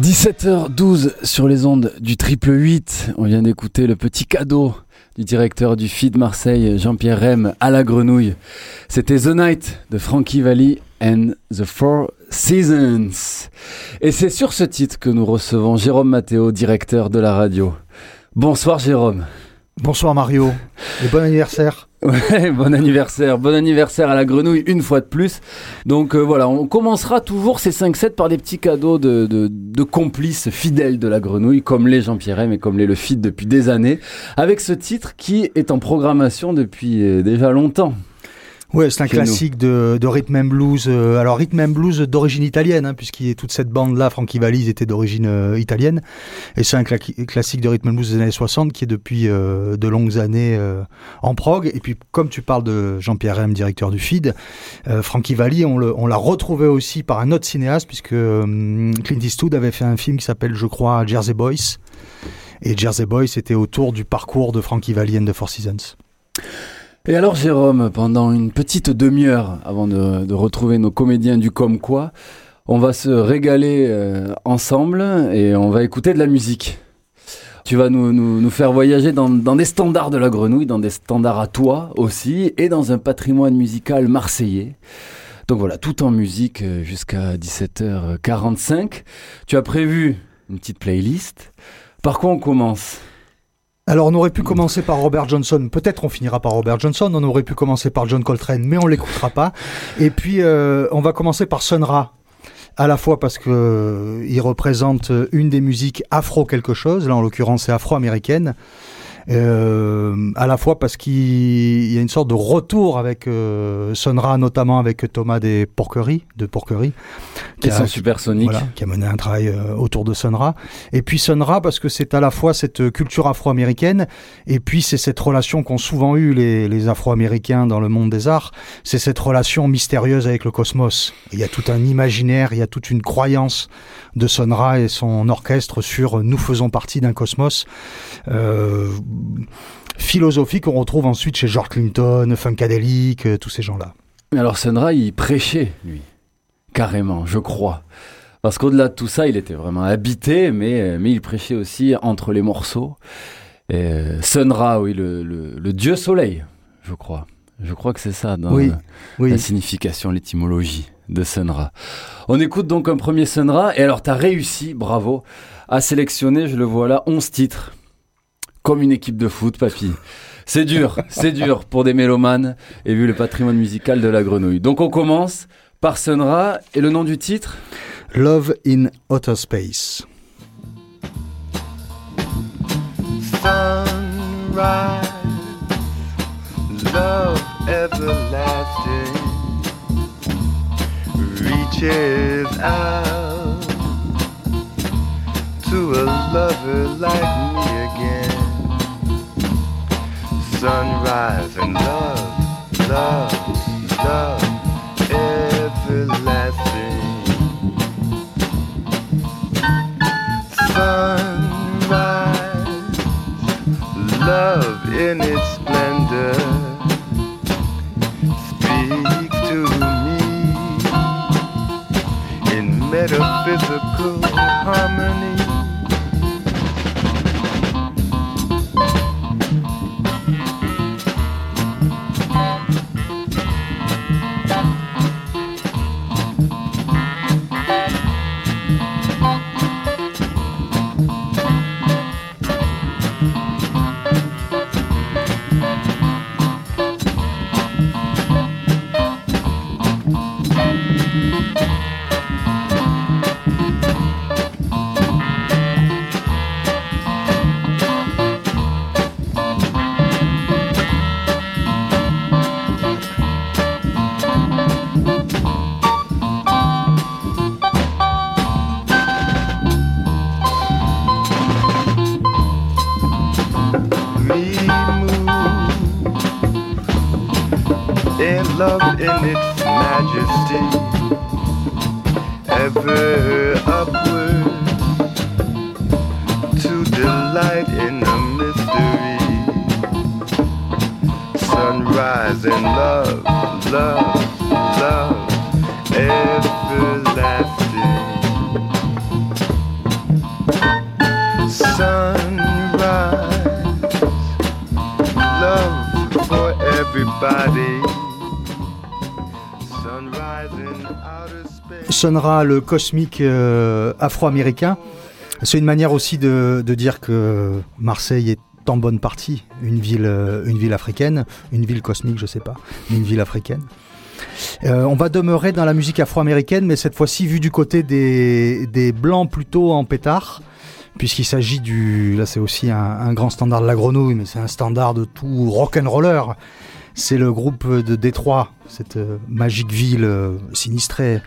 17h12 sur les ondes du triple 8. On vient d'écouter le petit cadeau du directeur du FID Marseille, Jean-Pierre Rem, à la grenouille. C'était The Night de Frankie Valli and the Four Seasons. Et c'est sur ce titre que nous recevons Jérôme Matteo, directeur de la radio. Bonsoir Jérôme. Bonsoir Mario et bon anniversaire. Ouais, bon anniversaire, bon anniversaire à la grenouille une fois de plus. Donc euh, voilà, on commencera toujours ces 5-7 par des petits cadeaux de, de, complices fidèles de la grenouille, comme les Jean-Pierre M et comme les Le Fit depuis des années, avec ce titre qui est en programmation depuis euh, déjà longtemps. Ouais, c'est un classique de, de rhythm and blues. Euh, alors rhythm and blues d'origine italienne, hein, a toute cette bande-là, Frankie Valli, était d'origine euh, italienne. Et c'est un classique de rhythm and blues des années 60 qui est depuis euh, de longues années en prog. Et puis comme tu parles de Jean-Pierre M, directeur du FID, Frankie Valli, on, on l'a retrouvé aussi par un autre cinéaste, puisque Clint Eastwood avait fait un film qui s'appelle, je crois, Jersey Boys. Et Jersey Boys, c'était autour du parcours de Frankie Valli and the Four Seasons. Et alors Jérôme, pendant une petite demi-heure avant de, retrouver nos comédiens du Comme quoi, on va se régaler euh, ensemble et on va écouter de la musique. Tu vas nous, faire voyager dans, dans, des standards de la grenouille, dans des standards à toi aussi, et dans un patrimoine musical marseillais. Donc voilà, tout en musique euh, jusqu'à 17h45. Tu as prévu une petite playlist. Par quoi on commence? Alors on aurait pu commencer par Robert Johnson, peut-être on finira par Robert Johnson, on aurait pu commencer par John Coltrane, mais on l'écoutera pas. Et puis euh, on va commencer par Sun Ra, à la fois parce que euh, représente une des musiques afro quelque chose, là en l'occurrence c'est afro-américaine, euh, à la fois parce qu'il y a une sorte de retour avec euh, Sonra, notamment avec Thomas des Porqueries, de Porqueries, qui, sont supersoniques, qui a mené un travail euh, autour de Sonra. Et puis Sonra parce que c'est à la fois cette culture afro-américaine, et puis c'est cette relation qu'ont souvent eu les, les Afro-Américains dans le monde des arts, c'est cette relation mystérieuse avec le cosmos. Il y a tout un imaginaire, il y a toute une croyance de Sonra et son orchestre sur nous faisons partie d'un cosmos. Euh, philosophie qu'on retrouve ensuite chez George Clinton, Funkadelic, euh, tous ces gens-là. Alors Sonra, il prêchait, lui, carrément, je crois. Parce qu'au-delà de tout ça, il était vraiment habité, mais, euh, mais il prêchait aussi entre les morceaux. Et Sunra, oui, le, dieu soleil, je crois. Je crois que c'est ça dans la signification, l'étymologie de Sunra. On écoute donc un premier Sunra, et alors tu as réussi, bravo, à sélectionner, je le vois là, 11 titres. Comme une équipe de foot, papy. C'est dur, c'est dur pour des mélomanes, et vu le patrimoine musical de la grenouille. Donc on commence par Sunra, et le nom du titre? Love in Outer Space. Sunrise, love everlasting. reaches out to a lover like me. Sunrise and love, love, love, everlasting. Sunrise, love in its Sonra le cosmique euh, afro-américain. C'est une manière aussi de, dire que Marseille est en bonne partie une ville, euh, une ville africaine, une ville cosmique, je sais pas, mais une ville africaine. Euh, on va demeurer dans la musique afro-américaine, mais cette fois-ci vue du côté des, des blancs plutôt en pétard, puisqu'il s'agit du, là c'est aussi un, grand standard de la grenouille, mais c'est un standard de tout rock and roller. C'est le groupe de Détroit, cette euh, magique ville sinistrée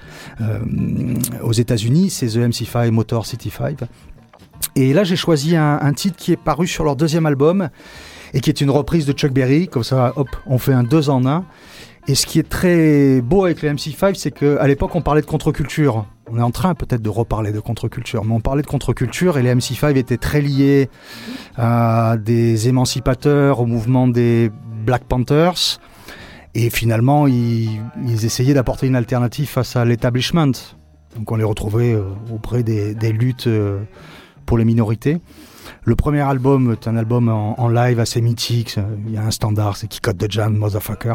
aux États-Unis, c'est The MC5 Motor City 5. Et là, j'ai choisi un, titre qui est paru sur leur deuxième album et qui est une reprise de Chuck Berry. Comme ça, hop, on fait un deux en un. Et ce qui est très beau avec les MC5, c'est qu'à l'époque, on parlait de contre-culture. On est en train peut-être de reparler de contre-culture, mais on parlait de contre-culture et les MC5 étaient très liés à des émancipateurs, au mouvement des Black Panthers. Et finalement, ils, essayaient d'apporter une alternative face à l'établissement. Donc on les retrouvait euh, auprès des, luttes euh, pour les minorités. Le premier album est un album en, live assez mythique. Il y a un standard, c'est Kick Out the Jam, Motherfucker.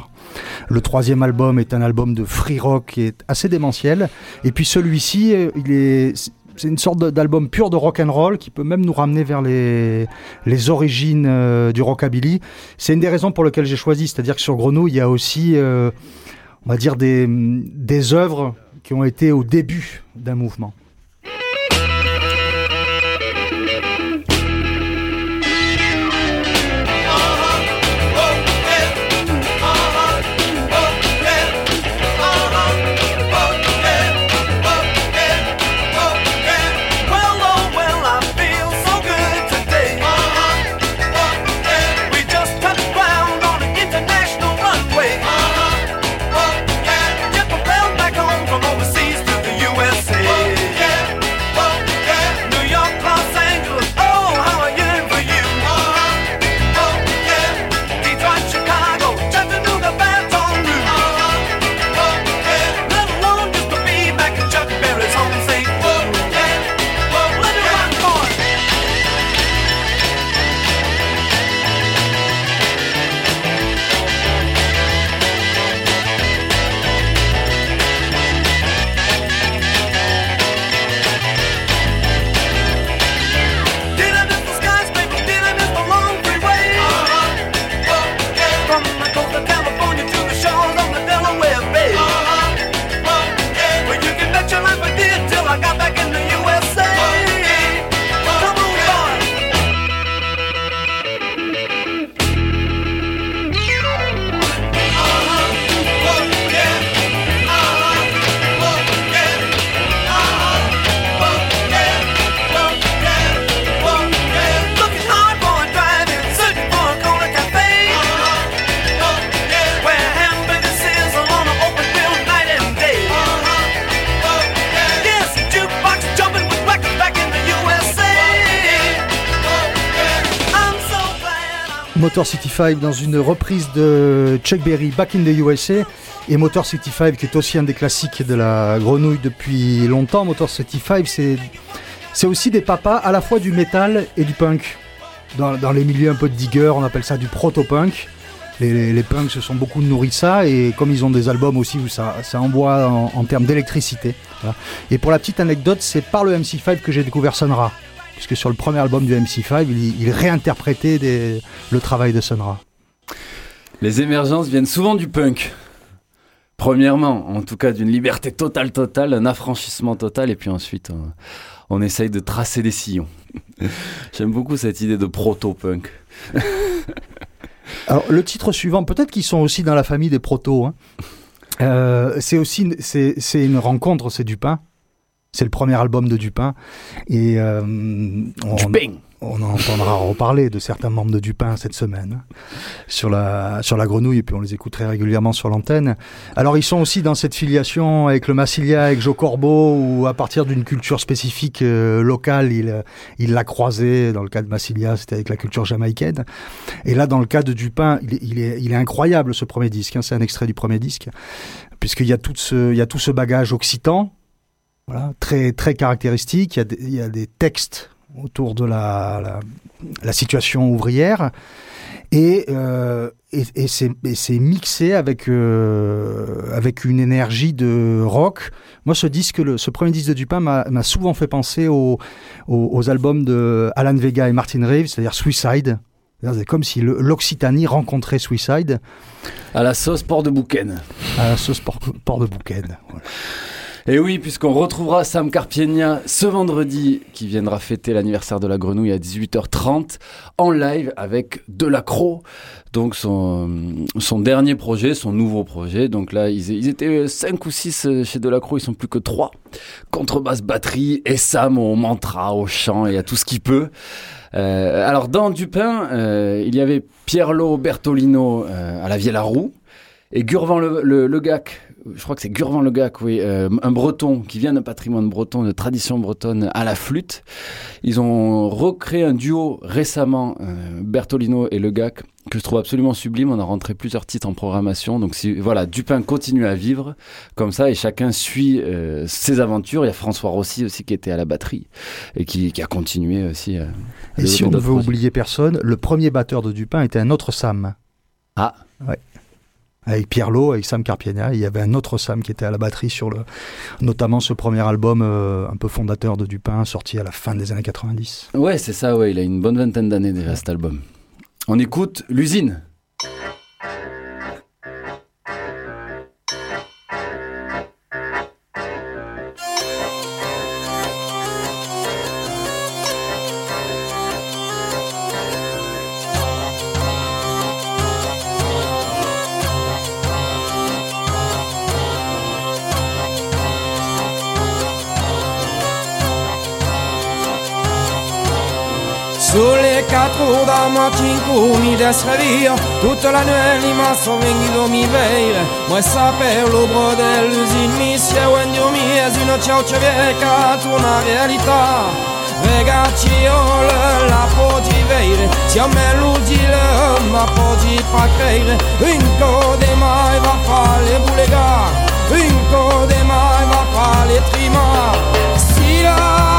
Le troisième album est un album de free rock qui est assez démentiel. Et puis celui-ci, il est, c'est une sorte d'album pur de rock and roll qui peut même nous ramener vers les, les origines euh, du rockabilly. C'est une des raisons pour lesquelles j'ai choisi, c'est-à-dire que sur Grenouille, il y a aussi, euh, on va dire, des, des œuvres qui ont été au début d'un mouvement. Motor City 5 dans une reprise de Chuck Berry Back in the USA et Motor City 5 qui est aussi un des classiques de la grenouille depuis longtemps. Motor City 5 c'est aussi des papas à la fois du métal et du punk. Dans, dans les milieux un peu de digger, on appelle ça du proto-punk. Les, les, punks se sont beaucoup nourris de ça et comme ils ont des albums aussi où ça, ça envoie en, termes d'électricité. Et pour la petite anecdote, c'est par le MC5 que j'ai découvert Sonra puisque sur le premier album du MC5, il, réinterprétait le travail de Sonra. Les émergences viennent souvent du punk. Premièrement, en tout cas d'une liberté totale, totale, un affranchissement total, et puis ensuite on, essaye de tracer des sillons. J'aime beaucoup cette idée de proto-punk. Alors le titre suivant, peut-être qu'ils sont aussi dans la famille des protos. Hein. Euh, c'est aussi c'est une rencontre, c'est du pain. C'est le premier album de Dupin. Et euh, on, on en entendra reparler de certains membres de Dupin cette semaine sur la, sur la grenouille, et puis on les écoute très régulièrement sur l'antenne. Alors ils sont aussi dans cette filiation avec le Massilia, avec Joe Corbeau, où à partir d'une culture spécifique euh, locale, il, il l'a croisé. Dans le cas de Massilia, c'était avec la culture jamaïcaine. Et là, dans le cas de Dupin, il, il, est, il est incroyable ce premier disque. Hein, c'est un extrait du premier disque, puisqu'il y a tout ce, il y a tout ce bagage occitan, voilà, très, très caractéristique. Il y, a des, il y a des textes autour de la, la, situation ouvrière. Et, euh, et, c'est mixé avec, euh, avec une énergie de rock. Moi, ce disque, le, ce premier disque de Dupin m'a souvent fait penser aux, aux, albums de Alan Vega et Martin Reeves, c'est-à-dire Suicide. C'est comme si l'Occitanie rencontrait Suicide. À la sauce port de Bouquenne. À la sauce port, port de Bouquenne. Et oui, puisqu'on retrouvera Sam Carpienia ce vendredi, qui viendra fêter l'anniversaire de la grenouille à 18h30 en live avec Delacroix. Donc son, dernier projet, son nouveau projet. Donc là, ils, étaient 5 ou 6 chez Delacroix, ils sont plus que 3. Contrebasse, batterie et Sam au mantra, au chant et à tout ce qu'il peut. Euh, alors dans Dupin, euh, il y avait Pierlo Bertolino euh, à la Vielle à Roux et Gurvan le, le Gac je crois que c'est Gurvan Le Gac, oui, euh, un breton qui vient d'un patrimoine breton, de tradition bretonne à la flûte. Ils ont recréé un duo récemment, euh, Bertolino et Le Gac, que je trouve absolument sublime. On a rentré plusieurs titres en programmation. Donc si, voilà, Dupin continue à vivre comme ça et chacun suit euh, ses aventures. Il y a François Rossi aussi qui était à la batterie et qui, a continué aussi. et si on ne veut oublier personne, le premier batteur de Dupin était un autre Sam. Ah. Ouais avec Pierre Lowe, avec Sam Carpiena. Il y avait un autre Sam qui était à la batterie sur le, notamment ce premier album euh, un peu fondateur de Dupin, sorti à la fin des années 90. Ouais, c'est ça, ouais. Il a une bonne vingtaine d'années déjà cet album. On écoute l'usine. da sravio Tutta la nuit l'immenso vengido mi veire Moi saper l'obro dell'usin è Quando mi es una ciauce vieca Tu una verità Ragazzi io la po poti veire Siamo l'ugile ma di fa creire Inco de mai va fa le bulega Inco de mai va fa le trima Si la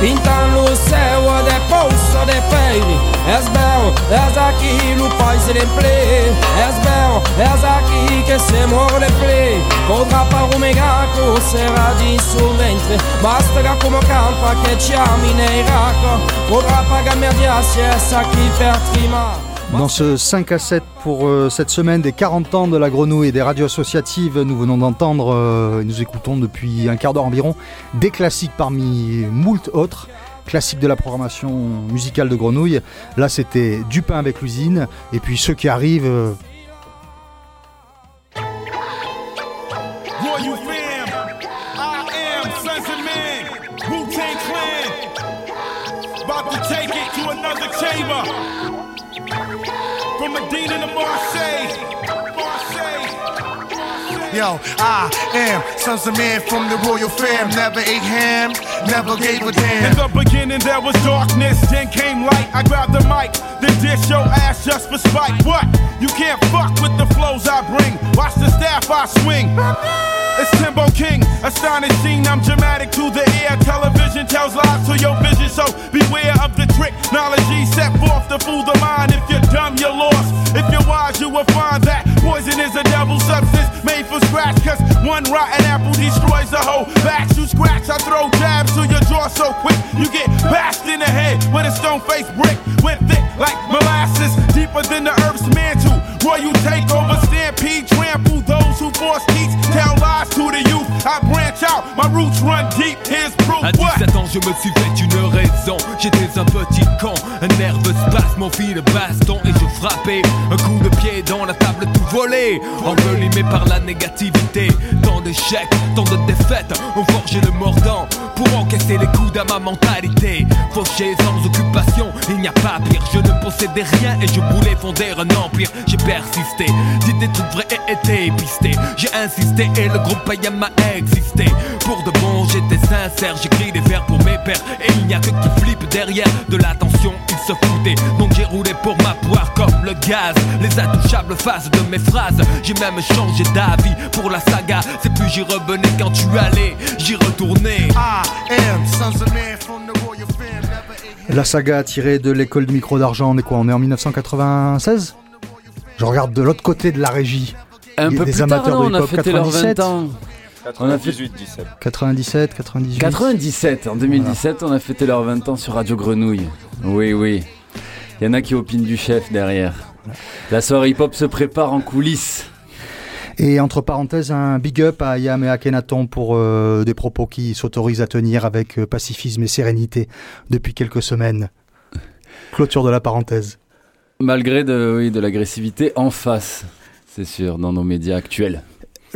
Pinta no céu, onde é de onde é peine. És bel, és aquilo, poi se l'emplé És bel, és aqui que se muore play Contra para o megaco, será de suo ventre Basta come campa che ci ami nei racco Potrà pagare merdia se è aqui chi per Dans ce 5 à 7 pour euh, cette semaine des 40 ans de la grenouille et des radios associatives, nous venons d'entendre, euh, nous écoutons depuis un quart d'heure environ, des classiques parmi moult autres classiques de la programmation musicale de Grenouille. Là, c'était Du pain avec l'usine. Et puis ceux qui arrivent. I am sons of man from the royal fam. Never ate ham, never gave a damn. In the beginning, there was darkness, then came light. I grabbed the mic, then dish your ass just for spite. What? You can't fuck with the flows I bring. Watch the staff I swing. It's Timbo King, astonishing. I'm dramatic to the ear. Television tells lies to your vision, so beware of the trick. Knowledge set forth to fool the mind. If you're dumb, you're lost. If you're wise, you will find that poison is a devil substance made for scratch. Cause one rotten apple destroys the whole batch. You scratch, I throw jabs to your jaw so quick. You get bashed in the head with a stone faced brick. Went thick like molasses, deeper than the earth's mantle. Royal takeover, stampede, my roots run deep. Here's proof. À 17 ans, je me suis fait une raison. J'étais un petit con, un nerveux fil de baston et je frappais Un coup de pied dans la table tout volé Envelimé par la négativité. Tant d'échecs, tant de défaites Ont forgé le mordant pour encaisser les coups à ma mentalité. Fauché sans occupation, il n'y a pas pire. Je ne possédais rien et je voulais fonder un empire. J'ai persisté, dit des trucs vrais et été pisté J'ai insisté et le groupe Payam m'a existé. Pour de bon j'étais sincère, j'écris des vers pour mes pères Et il n'y a que qui flippe derrière de l'attention, ils se foutaient Donc j'ai roulé pour ma poire comme le gaz Les intouchables faces de mes phrases J'ai même changé d'avis pour la saga C'est plus j'y revenais quand tu allais, j'y retournais La saga tirée de l'école de micro d'argent, on est quoi On est en 1996 Je regarde de l'autre côté de la régie. Un peu des plus amateurs tard, on a fêté leurs 20 ans. 98, 17. 97, 98. 97, en 2017, on a fêté leurs 20 ans sur Radio Grenouille. Oui, oui. Il y en a qui opinent du chef derrière. La soirée hip-hop se prépare en coulisses. Et entre parenthèses, un big up à Ayam et à Kenaton pour euh, des propos qui s'autorisent à tenir avec euh, pacifisme et sérénité depuis quelques semaines. Clôture de la parenthèse. Malgré de, oui, de l'agressivité en face, c'est sûr, dans nos médias actuels.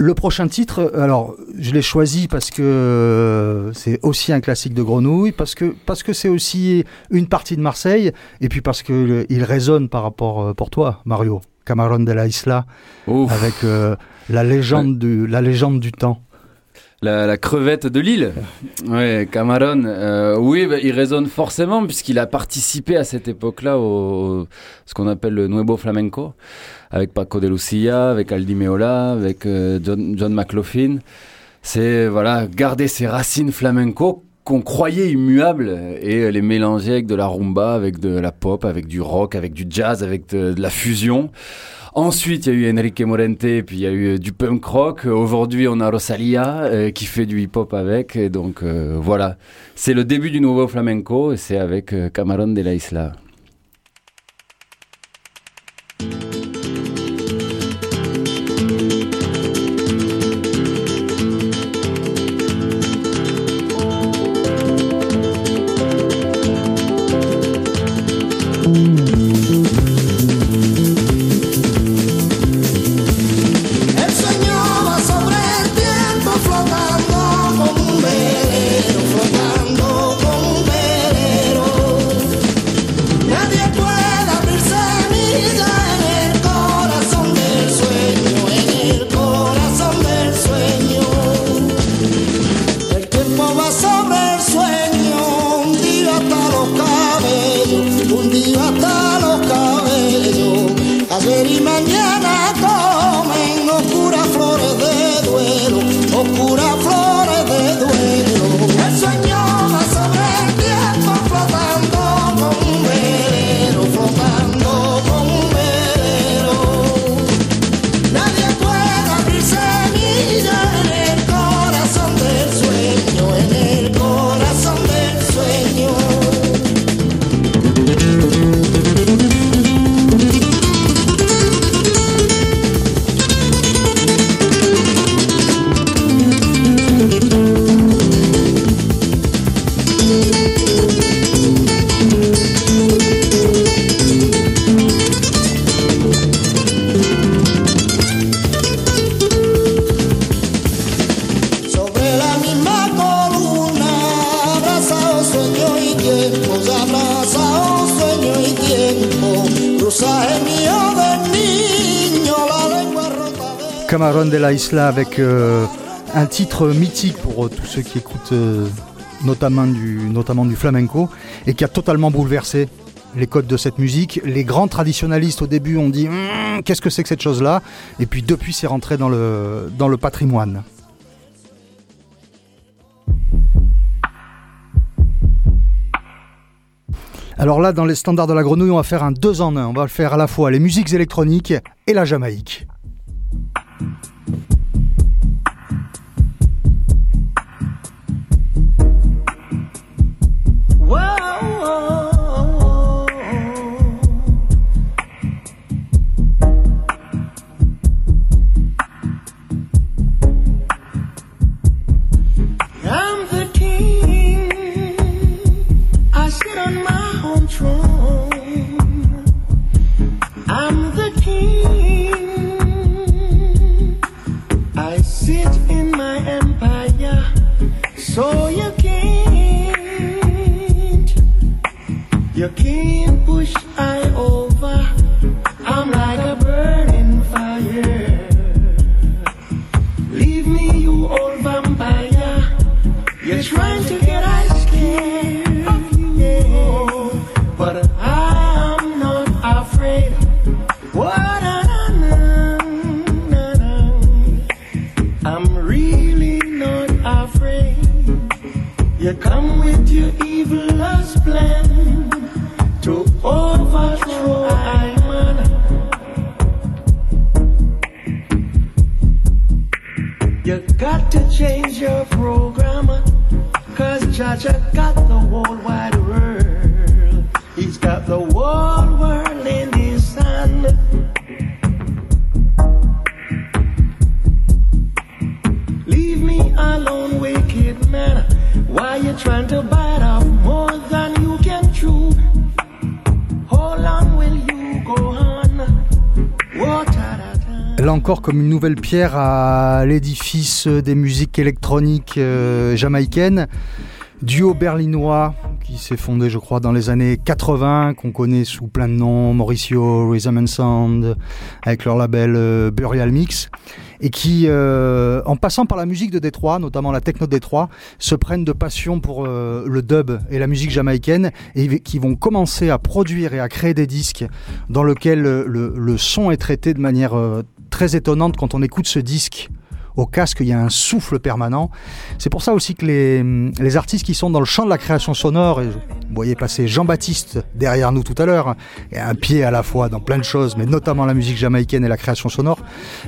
Le prochain titre, alors je l'ai choisi parce que euh, c'est aussi un classique de Grenouille, parce que parce que c'est aussi une partie de Marseille, et puis parce que il résonne par rapport pour toi, Mario, Camarón de la Isla, avec la légende, du, la légende du temps. La, crevette de l'île. Ouais, Cameron. Euh, oui, bah, il résonne forcément puisqu'il a participé à cette époque-là au, ce qu'on appelle le Nuevo Flamenco, avec Paco de Lucia, avec Aldi Meola, avec euh, John, John McLaughlin. C'est voilà, garder ses racines flamenco qu'on croyait immuables et les mélanger avec de la rumba, avec de la pop, avec du rock, avec du jazz, avec de la fusion. Ensuite, il y a eu Enrique Morente, puis il y a eu euh, du punk rock. Aujourd'hui, on a Rosalia euh, qui fait du hip-hop avec. Donc euh, voilà, c'est le début du nouveau flamenco et c'est avec Camarón de la Isla. Camarón de la Isla avec euh, un titre mythique pour euh, tous ceux qui écoutent euh, notamment, du, flamenco et qui a totalement bouleversé les codes de cette musique. Les grands traditionalistes au début ont dit hum, qu'est-ce que c'est que cette chose-là? Et puis depuis c'est rentré dans le patrimoine. Alors là, dans les standards de la grenouille, on va faire un deux en un. On va faire à la fois les musiques électroniques et la Jamaïque. Comme une nouvelle pierre à l'édifice des musiques électroniques euh, jamaïcaines. Duo berlinois qui s'est fondé, je crois, dans les années 80, qu'on connaît sous plein de noms, Mauricio, Rhythm Sound, avec leur label euh, Burial Mix, et qui, euh, en passant par la musique de Détroit, notamment la techno de Détroit, se prennent de passion pour le dub et la musique jamaïcaine, et qui vont commencer à produire et à créer des disques dans lesquels le, le son est traité de manière très étonnante quand on écoute ce disque au casque, il y a un souffle permanent. C'est pour ça aussi que les, les, artistes qui sont dans le champ de la création sonore, et vous voyez passer Jean-Baptiste derrière nous tout à l'heure, et un pied à la fois dans plein de choses, mais notamment la musique jamaïcaine et la création sonore,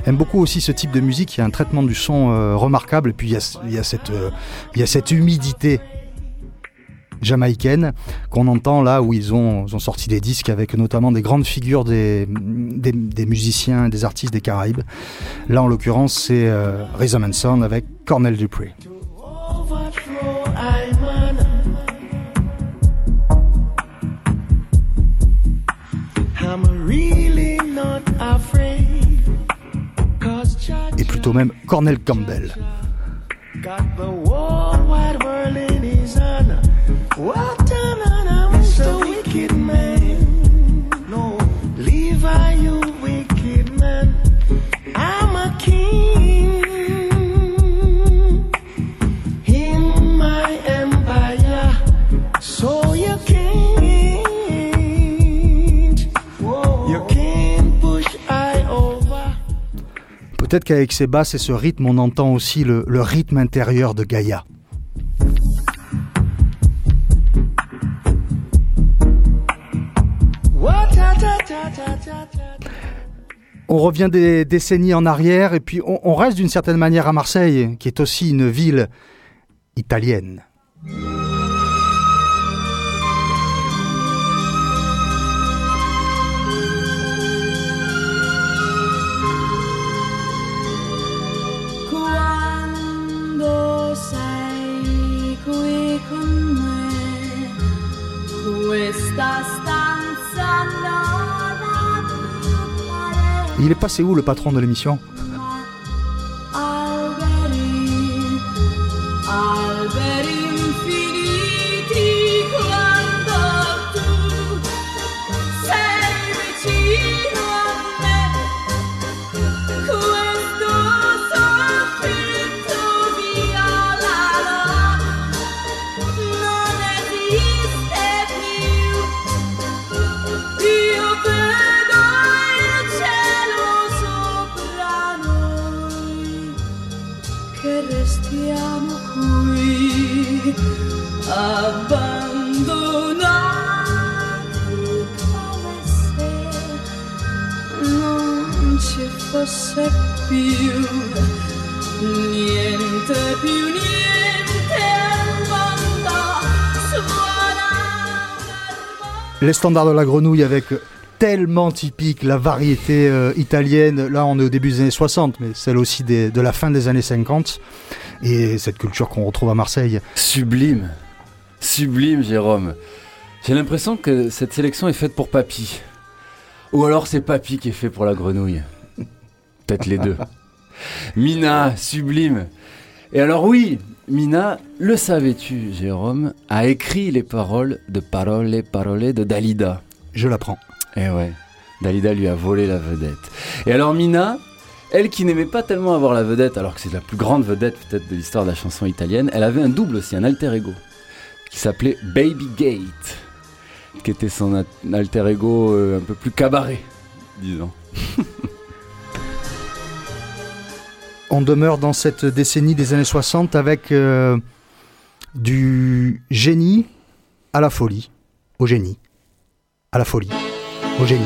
aiment beaucoup aussi ce type de musique. Il y a un traitement du son euh, remarquable, et puis il y a cette, euh, il y a cette humidité jamaïcaine qu'on entend là où ils ont, sorti des disques avec notamment des grandes figures des, musiciens, des artistes des Caraïbes. Là en l'occurrence c'est euh, Rhythm Sound avec Cornel Dupree. Et plutôt même Cornel Campbell. What an I'm so wicked man. No, Levi, you wicked man. I'm a king in my empire. So you can't, you can't push I over. Peut-être qu'avec ces basses et ce rythme, on entend aussi le, le rythme intérieur de Gaïa. On revient des décennies en arrière et puis on, reste d'une certaine manière à Marseille, qui est aussi une ville italienne. Il est passé où le patron de l'émission? Les standards de la grenouille avec tellement typique la variété euh, italienne. Là, on est au début des années 60, mais celle aussi de la fin des années 50. Et cette culture qu'on retrouve à Marseille. Sublime. Sublime, Jérôme. J'ai l'impression que cette sélection est faite pour Papy. Ou alors c'est Papy qui est fait pour la grenouille. Peut-être les deux. Mina, sublime. Et alors oui, Mina, le savais-tu, Jérôme, a écrit les paroles de Parole, Parole de Dalida. Je l'apprends. Eh ouais, Dalida lui a volé la vedette. Et alors Mina, elle qui n'aimait pas tellement avoir la vedette, alors que c'est la plus grande vedette peut-être de l'histoire de la chanson italienne, elle avait un double aussi, un alter ego, qui s'appelait Baby Gate, qui était son alter ego euh, un peu plus cabaret, disons. on demeure dans cette décennie des années 60 avec euh, du génie à la folie, au génie, à la folie, au génie.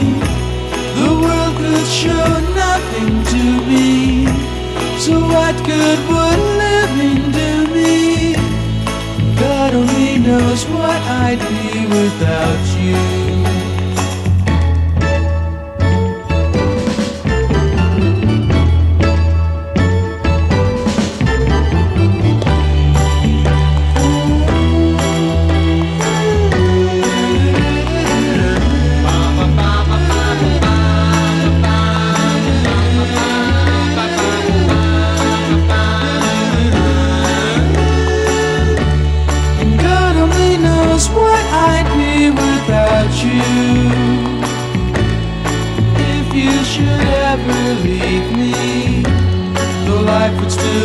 Show nothing to me. So what good would living do me? God only knows what I'd be without you.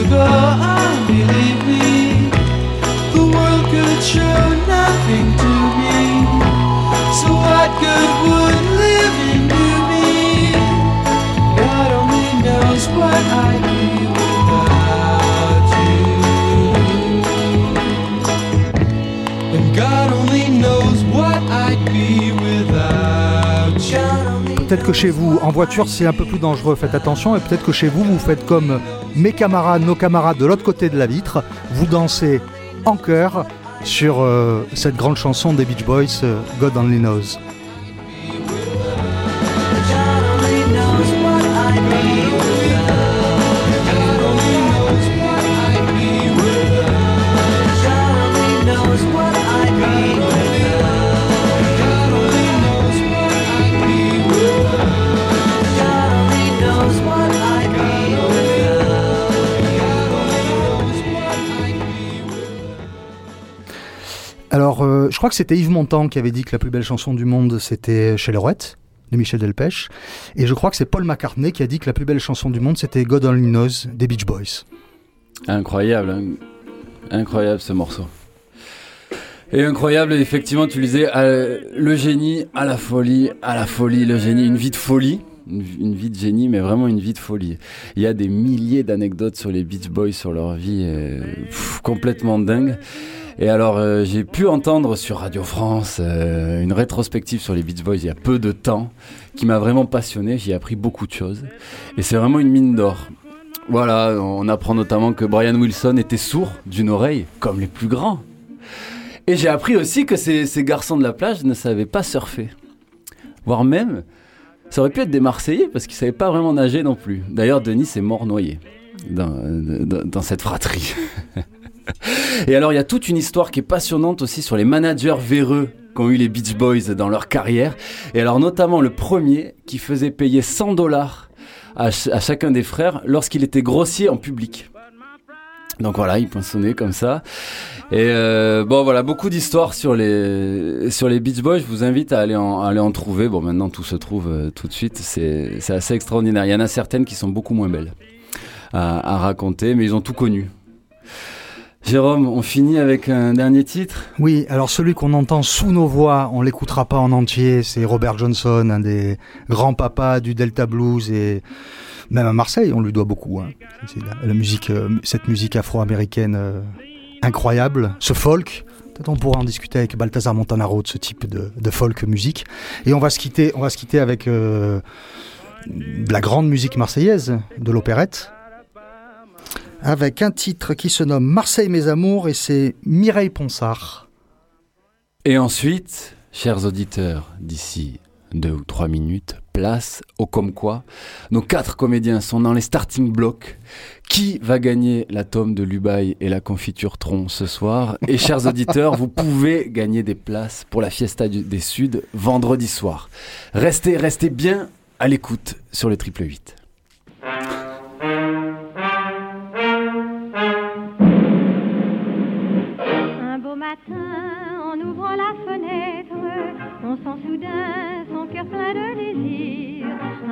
go. Peut-être que chez vous, en voiture, c'est un peu plus dangereux, faites attention. Et peut-être que chez vous, vous faites comme mes camarades, nos camarades de l'autre côté de la vitre. Vous dansez en chœur sur euh, cette grande chanson des Beach Boys, euh, God Only Knows. Je crois que c'était Yves Montand qui avait dit que la plus belle chanson du monde, c'était Chez Lerouette, de Michel Delpech. Et je crois que c'est Paul McCartney qui a dit que la plus belle chanson du monde, c'était God Only Knows des Beach Boys. Incroyable, hein. incroyable ce morceau. Et incroyable, effectivement, tu disais, euh, le génie à la folie, à la folie, le génie, une vie de folie. Une, vie de génie, mais vraiment une vie de folie. Il y a des milliers d'anecdotes sur les Beach Boys, sur leur vie, euh, complètement dingue. Et alors, euh, j'ai pu entendre sur Radio France euh, une rétrospective sur les Beach Boys il y a peu de temps, qui m'a vraiment passionné. J'y ai appris beaucoup de choses. Et c'est vraiment une mine d'or. Voilà, on apprend notamment que Brian Wilson était sourd d'une oreille, comme les plus grands. Et j'ai appris aussi que ces, garçons de la plage ne savaient pas surfer. Voire même, ça aurait pu être des Marseillais, parce qu'ils ne savaient pas vraiment nager non plus. D'ailleurs, Denis est mort noyé dans cette fratrie. Et alors, il y a toute une histoire qui est passionnante aussi sur les managers véreux qu'ont eu les Beach Boys dans leur carrière. Et alors, notamment le premier qui faisait payer 100 dollars à, chacun des frères lorsqu'il était grossier en public. Donc voilà, il poinçonnait comme ça. Et euh, bon voilà, beaucoup d'histoires sur les sur les Beach Boys. Je vous invite à aller en, aller en trouver. Bon maintenant tout se trouve euh, tout de suite. C'est assez extraordinaire. Il y en a certaines qui sont beaucoup moins belles à, à raconter, mais ils ont tout connu. Jérôme, on finit avec un dernier titre Oui, alors celui qu'on entend sous nos voix, on l'écoutera pas en entier, c'est Robert Johnson, un des grands papas du Delta Blues et même à Marseille, on lui doit beaucoup. Hein. C'est la, musique, euh, cette musique afro-américaine euh, incroyable, ce folk. Peut-être on pourra en discuter avec Balthazar Montanaro de ce type de, folk musique. Et on va se quitter, on va se quitter avec euh, la grande musique marseillaise, de l'opérette avec un titre qui se nomme Marseille mes amours et c'est Mireille Ponsard. Et ensuite, chers auditeurs, d'ici deux ou trois minutes, place au comme quoi. Nos quatre comédiens sont dans les starting blocks. Qui va gagner la tome de Lubaï et la confiture Tron ce soir? Et chers auditeurs, vous pouvez gagner des places pour la Fiesta des Suds vendredi soir. Restez, restez bien à l'écoute sur le triple 8.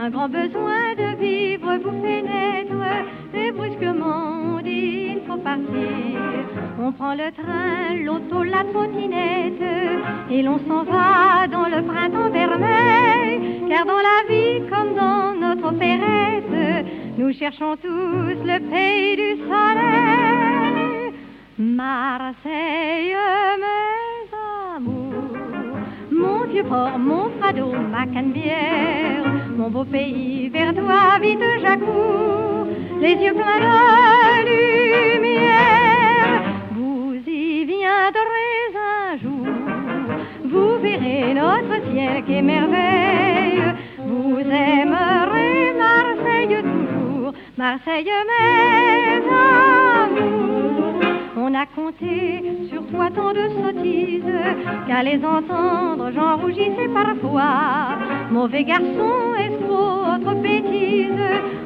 Un grand besoin de vivre vous pénètre et brusquement on dit il faut partir. On prend le train, l'auto, la trottinette et l'on s'en va dans le printemps vermeil. Car dans la vie comme dans notre opérette, nous cherchons tous le pays du soleil. Marseille, mon vieux port, mon fardeau, ma cannebière mon beau pays, vers toi vite j'accours, les yeux pleins de lumière. Vous y viendrez un jour, vous verrez notre ciel qui merveille. Vous aimerez Marseille toujours, Marseille mes amours. On a compté sur toi tant de sottises qu'à les entendre j'en rougissais parfois. Mauvais garçon, escroc, autre bêtise,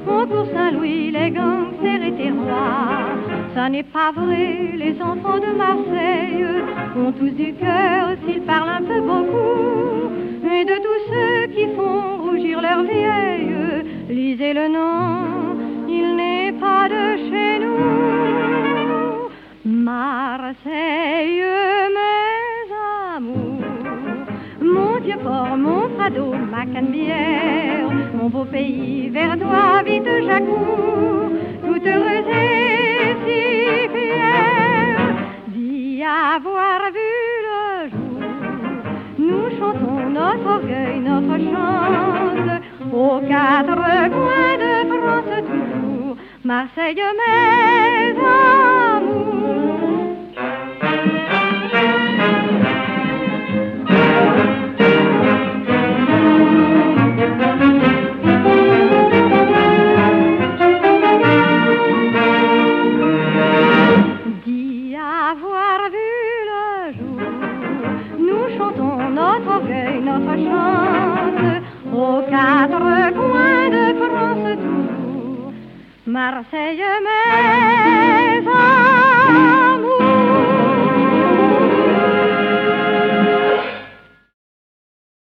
au cours Saint-Louis, les gangsters étaient rois. Ça n'est pas vrai, les enfants de Marseille ont tous du cœur s'ils parlent un peu beaucoup. Et de tous ceux qui font rougir leurs vieilles, lisez le nom, il n'est pas de chez nous. Marseille, mes amours, mon vieux port, mon fardeau, ma cannebière, mon beau pays, vers toi vite j'accours, toute heureuse et si fière d'y avoir vu le jour. Nous chantons notre orgueil, notre chance, aux quatre coins de France toujours, Marseille, mes amours. Quatre coins de France tout, Marseille, mes